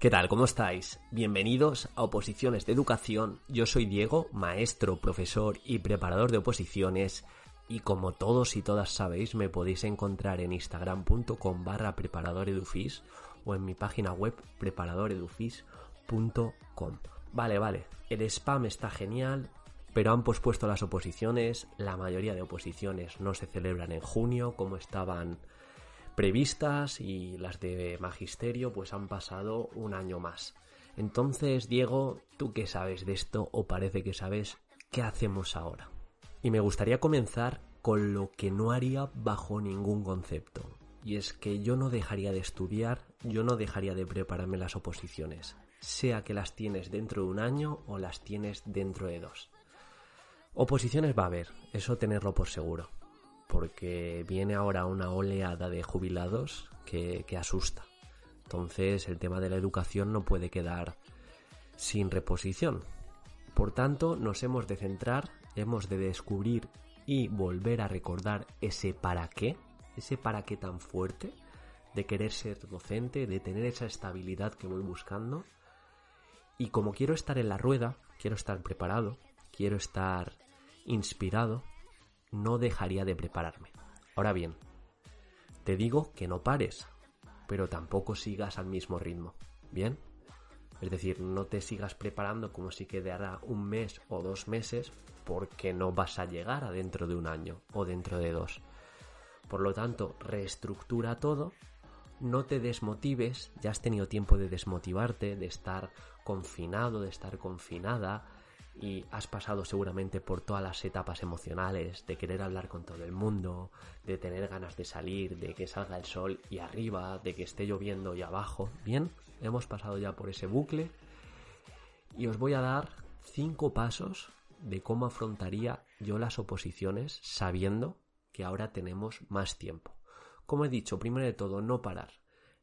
¿Qué tal? ¿Cómo estáis? Bienvenidos a Oposiciones de Educación. Yo soy Diego, maestro, profesor y preparador de oposiciones. Y como todos y todas sabéis, me podéis encontrar en instagram.com barra preparadoredufis o en mi página web preparadoredufis.com. Vale, vale, el spam está genial, pero han pospuesto las oposiciones. La mayoría de oposiciones no se celebran en junio como estaban previstas y las de magisterio pues han pasado un año más. Entonces, Diego, ¿tú qué sabes de esto o parece que sabes qué hacemos ahora? Y me gustaría comenzar con lo que no haría bajo ningún concepto. Y es que yo no dejaría de estudiar, yo no dejaría de prepararme las oposiciones, sea que las tienes dentro de un año o las tienes dentro de dos. Oposiciones va a haber, eso tenerlo por seguro porque viene ahora una oleada de jubilados que, asusta. Entonces el tema de la educación no puede quedar sin reposición. Por tanto, nos hemos de centrar, hemos de descubrir y volver a recordar ese para qué, ese para qué tan fuerte de querer ser docente, de tener esa estabilidad que voy buscando. Y como quiero estar en la rueda, quiero estar preparado, quiero estar inspirado, no dejaría de prepararme. Ahora bien, te digo que no pares, pero tampoco sigas al mismo ritmo. ¿Bien? Es decir, no te sigas preparando como si quedara un mes o dos meses porque no vas a llegar a dentro de un año o dentro de dos. Por lo tanto, reestructura todo, no te desmotives, ya has tenido tiempo de desmotivarte, de estar confinado, de estar confinada, y has pasado seguramente por todas las etapas emocionales de querer hablar con todo el mundo, de tener ganas de salir, de que salga el sol y arriba, de que esté lloviendo y abajo. Bien, hemos pasado ya por ese bucle y os voy a dar cinco pasos de cómo afrontaría yo las oposiciones sabiendo que ahora tenemos más tiempo. Como he dicho, primero de todo, no parar.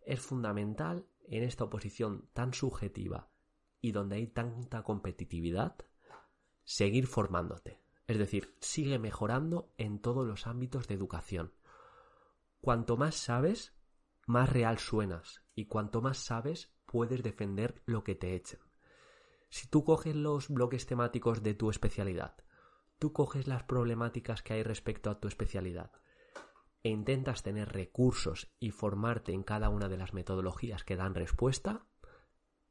Es fundamental en esta oposición tan subjetiva y donde hay tanta competitividad seguir formándote. Es decir, sigue mejorando en todos los ámbitos de educación. Cuanto más sabes, más real suenas y cuanto más sabes, puedes defender lo que te echen. Si tú coges los bloques temáticos de tu especialidad, tú coges las problemáticas que hay respecto a tu especialidad e intentas tener recursos y formarte en cada una de las metodologías que dan respuesta,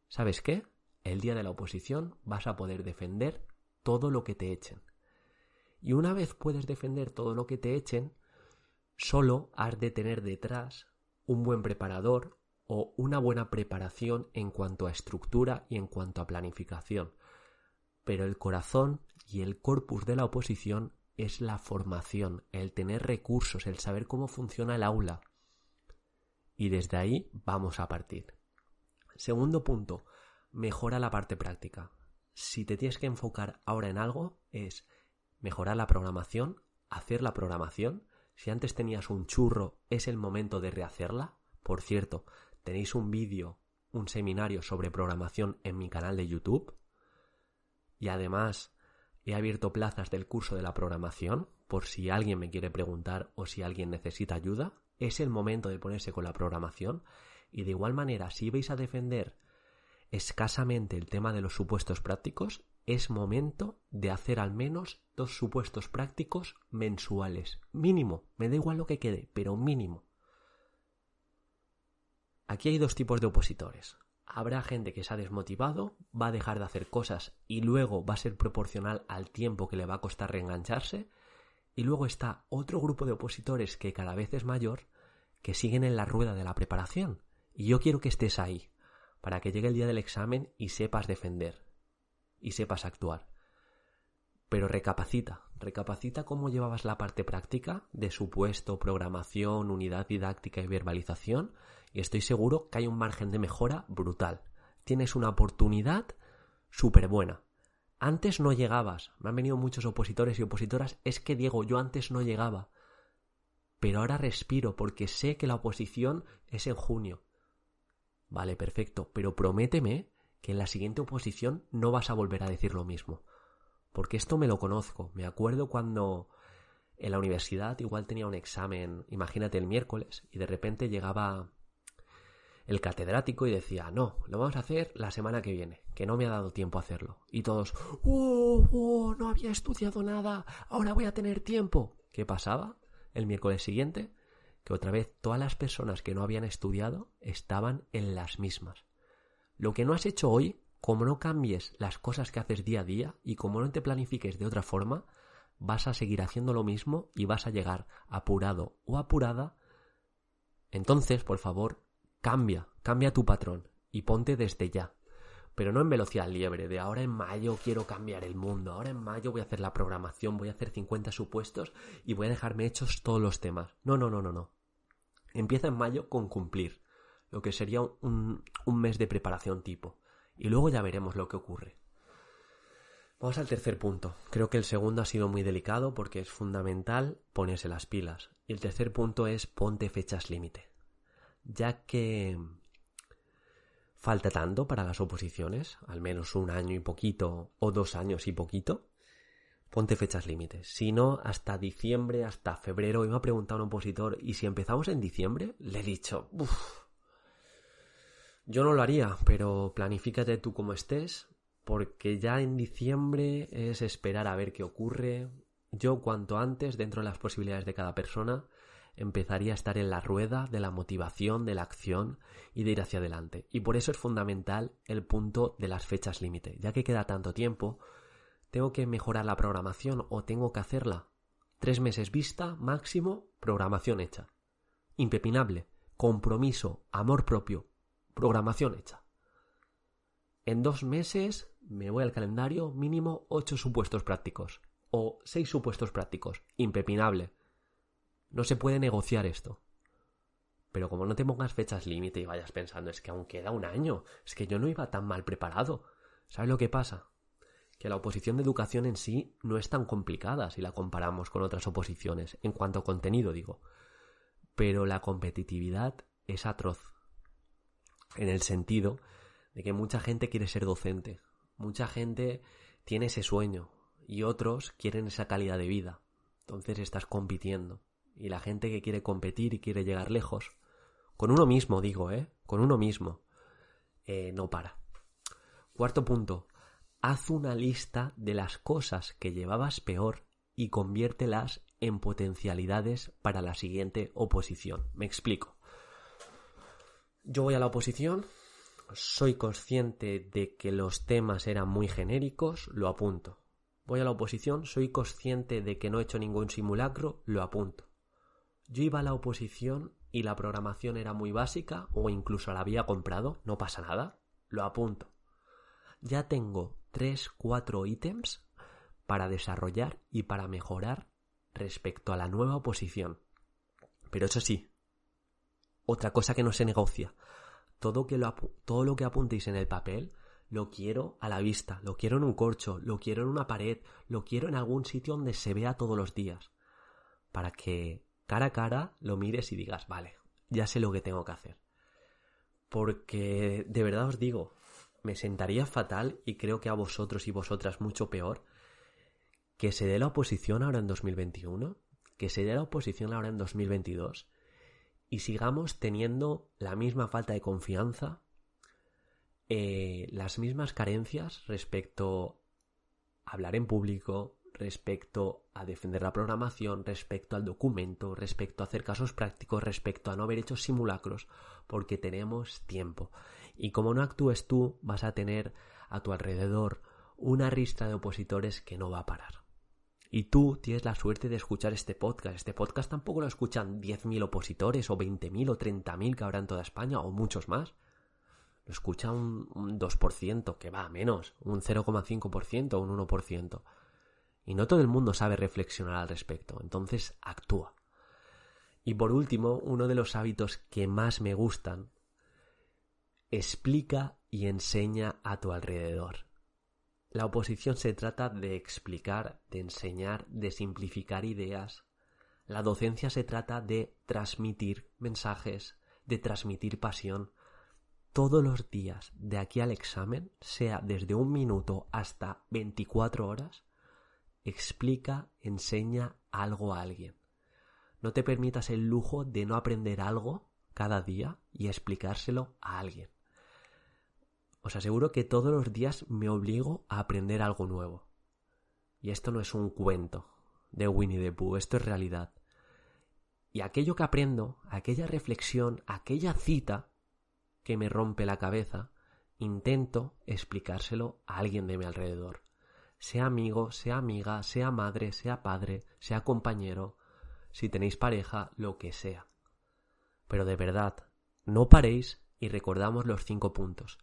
¿sabes qué? El día de la oposición vas a poder defender todo lo que te echen. Y una vez puedes defender todo lo que te echen, solo has de tener detrás un buen preparador o una buena preparación en cuanto a estructura y en cuanto a planificación. Pero el corazón y el corpus de la oposición es la formación, el tener recursos, el saber cómo funciona el aula. Y desde ahí vamos a partir. Segundo punto, mejora la parte práctica si te tienes que enfocar ahora en algo, es mejorar la programación, hacer la programación. Si antes tenías un churro, es el momento de rehacerla. Por cierto, tenéis un vídeo, un seminario sobre programación en mi canal de YouTube. Y además, he abierto plazas del curso de la programación, por si alguien me quiere preguntar o si alguien necesita ayuda. Es el momento de ponerse con la programación. Y de igual manera, si vais a defender escasamente el tema de los supuestos prácticos, es momento de hacer al menos dos supuestos prácticos mensuales. Mínimo, me da igual lo que quede, pero mínimo. Aquí hay dos tipos de opositores. Habrá gente que se ha desmotivado, va a dejar de hacer cosas y luego va a ser proporcional al tiempo que le va a costar reengancharse. Y luego está otro grupo de opositores que cada vez es mayor, que siguen en la rueda de la preparación. Y yo quiero que estés ahí, para que llegue el día del examen y sepas defender y sepas actuar. Pero recapacita, recapacita cómo llevabas la parte práctica de supuesto, programación, unidad didáctica y verbalización y estoy seguro que hay un margen de mejora brutal. Tienes una oportunidad súper buena. Antes no llegabas. Me han venido muchos opositores y opositoras. Es que, Diego, yo antes no llegaba. Pero ahora respiro porque sé que la oposición es en junio. Vale, perfecto. Pero prométeme que en la siguiente oposición no vas a volver a decir lo mismo. Porque esto me lo conozco. Me acuerdo cuando en la universidad igual tenía un examen, imagínate el miércoles, y de repente llegaba el catedrático y decía, no, lo vamos a hacer la semana que viene, que no me ha dado tiempo a hacerlo. Y todos, ¡oh, oh no había estudiado nada! Ahora voy a tener tiempo. ¿Qué pasaba? El miércoles siguiente, que otra vez todas las personas que no habían estudiado estaban en las mismas. Lo que no has hecho hoy, como no cambies las cosas que haces día a día y como no te planifiques de otra forma, vas a seguir haciendo lo mismo y vas a llegar apurado o apurada. Entonces, por favor, Cambia, cambia tu patrón y ponte desde ya. Pero no en velocidad liebre, de ahora en mayo quiero cambiar el mundo, ahora en mayo voy a hacer la programación, voy a hacer 50 supuestos y voy a dejarme hechos todos los temas. No, no, no, no, no. Empieza en mayo con cumplir, lo que sería un, mes de preparación tipo. Y luego ya veremos lo que ocurre. Vamos al tercer punto. Creo que el segundo ha sido muy delicado porque es fundamental ponerse las pilas. Y el tercer punto es ponte fechas límite ya que falta tanto para las oposiciones, al menos un año y poquito o dos años y poquito, ponte fechas límites. Si no, hasta diciembre, hasta febrero. Y me ha preguntado un opositor, ¿y si empezamos en diciembre? Le he dicho, uff, yo no lo haría, pero planifícate tú como estés, porque ya en diciembre es esperar a ver qué ocurre. Yo cuanto antes, dentro de las posibilidades de cada persona, empezaría a estar en la rueda de la motivación, de la acción y de ir hacia adelante. Y por eso es fundamental el punto de las fechas límite. Ya que queda tanto tiempo, tengo que mejorar la programación o tengo que hacerla. Tres meses vista, máximo, programación hecha. Impepinable, compromiso, amor propio, programación hecha. En dos meses me voy al calendario mínimo ocho supuestos prácticos o seis supuestos prácticos, impepinable no se puede negociar esto. Pero como no te pongas fechas límite y vayas pensando, es que aún queda un año, es que yo no iba tan mal preparado. ¿Sabes lo que pasa? Que la oposición de educación en sí no es tan complicada si la comparamos con otras oposiciones, en cuanto a contenido digo. Pero la competitividad es atroz. En el sentido de que mucha gente quiere ser docente, mucha gente tiene ese sueño y otros quieren esa calidad de vida. Entonces estás compitiendo y la gente que quiere competir y quiere llegar lejos, con uno mismo digo, ¿eh? Con uno mismo, eh, no para. Cuarto punto, haz una lista de las cosas que llevabas peor y conviértelas en potencialidades para la siguiente oposición. Me explico. Yo voy a la oposición, soy consciente de que los temas eran muy genéricos, lo apunto. Voy a la oposición, soy consciente de que no he hecho ningún simulacro, lo apunto. Yo iba a la oposición y la programación era muy básica o incluso la había comprado, no pasa nada, lo apunto. Ya tengo 3, 4 ítems para desarrollar y para mejorar respecto a la nueva oposición. Pero eso sí, otra cosa que no se negocia, todo, lo, todo lo que apuntéis en el papel lo quiero a la vista, lo quiero en un corcho, lo quiero en una pared, lo quiero en algún sitio donde se vea todos los días, para que cara a cara lo mires y digas, vale, ya sé lo que tengo que hacer. Porque de verdad os digo, me sentaría fatal y creo que a vosotros y vosotras mucho peor que se dé la oposición ahora en 2021, que se dé la oposición ahora en 2022 y sigamos teniendo la misma falta de confianza, eh, las mismas carencias respecto a hablar en público, respecto a defender la programación, respecto al documento, respecto a hacer casos prácticos, respecto a no haber hecho simulacros, porque tenemos tiempo. Y como no actúes tú, vas a tener a tu alrededor una ristra de opositores que no va a parar. Y tú tienes la suerte de escuchar este podcast. Este podcast tampoco lo escuchan 10.000 opositores o 20.000 o 30.000 que habrá en toda España o muchos más. Lo escucha un, un 2%, que va, menos, un 0,5% o un 1%. Y no todo el mundo sabe reflexionar al respecto, entonces actúa. Y por último, uno de los hábitos que más me gustan, explica y enseña a tu alrededor. La oposición se trata de explicar, de enseñar, de simplificar ideas. La docencia se trata de transmitir mensajes, de transmitir pasión. Todos los días, de aquí al examen, sea desde un minuto hasta 24 horas, explica, enseña algo a alguien. No te permitas el lujo de no aprender algo cada día y explicárselo a alguien. Os aseguro que todos los días me obligo a aprender algo nuevo. Y esto no es un cuento de Winnie the Pooh, esto es realidad. Y aquello que aprendo, aquella reflexión, aquella cita que me rompe la cabeza, intento explicárselo a alguien de mi alrededor. Sea amigo, sea amiga, sea madre, sea padre, sea compañero, si tenéis pareja, lo que sea. Pero de verdad, no paréis y recordamos los cinco puntos.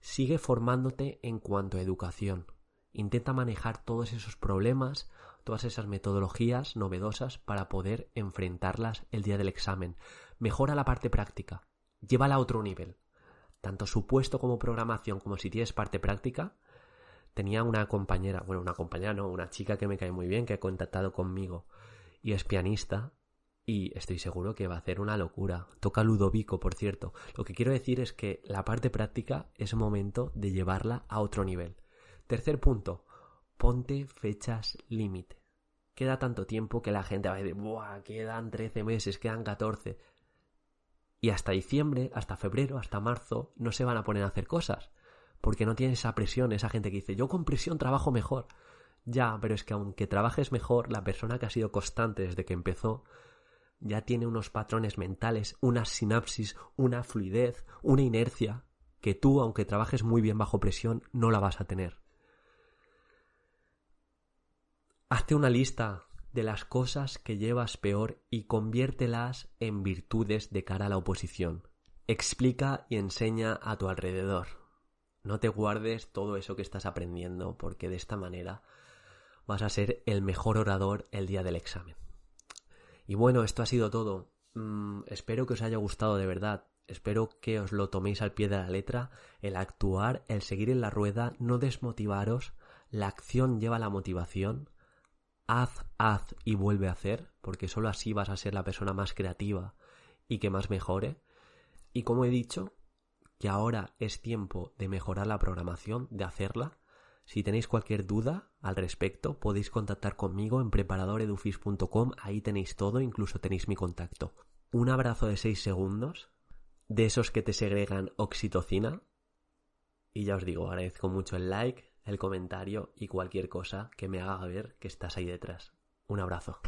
Sigue formándote en cuanto a educación. Intenta manejar todos esos problemas, todas esas metodologías novedosas para poder enfrentarlas el día del examen. Mejora la parte práctica, llévala a otro nivel. Tanto supuesto como programación, como si tienes parte práctica, tenía una compañera, bueno, una compañera no, una chica que me cae muy bien, que ha contactado conmigo y es pianista y estoy seguro que va a hacer una locura. Toca Ludovico, por cierto. Lo que quiero decir es que la parte práctica es momento de llevarla a otro nivel. Tercer punto, ponte fechas límite. Queda tanto tiempo que la gente va a decir, ¡buah! Quedan 13 meses, quedan 14. Y hasta diciembre, hasta febrero, hasta marzo, no se van a poner a hacer cosas. Porque no tiene esa presión, esa gente que dice, yo con presión trabajo mejor. Ya, pero es que aunque trabajes mejor, la persona que ha sido constante desde que empezó ya tiene unos patrones mentales, una sinapsis, una fluidez, una inercia que tú, aunque trabajes muy bien bajo presión, no la vas a tener. Hazte una lista de las cosas que llevas peor y conviértelas en virtudes de cara a la oposición. Explica y enseña a tu alrededor. No te guardes todo eso que estás aprendiendo porque de esta manera vas a ser el mejor orador el día del examen. Y bueno, esto ha sido todo. Mm, espero que os haya gustado de verdad. Espero que os lo toméis al pie de la letra. El actuar, el seguir en la rueda, no desmotivaros. La acción lleva la motivación haz, haz y vuelve a hacer, porque solo así vas a ser la persona más creativa y que más mejore. Y como he dicho, que ahora es tiempo de mejorar la programación, de hacerla. Si tenéis cualquier duda al respecto, podéis contactar conmigo en preparadoredufis.com, ahí tenéis todo, incluso tenéis mi contacto. Un abrazo de 6 segundos, de esos que te segregan oxitocina. Y ya os digo, agradezco mucho el like, el comentario y cualquier cosa que me haga ver que estás ahí detrás. Un abrazo.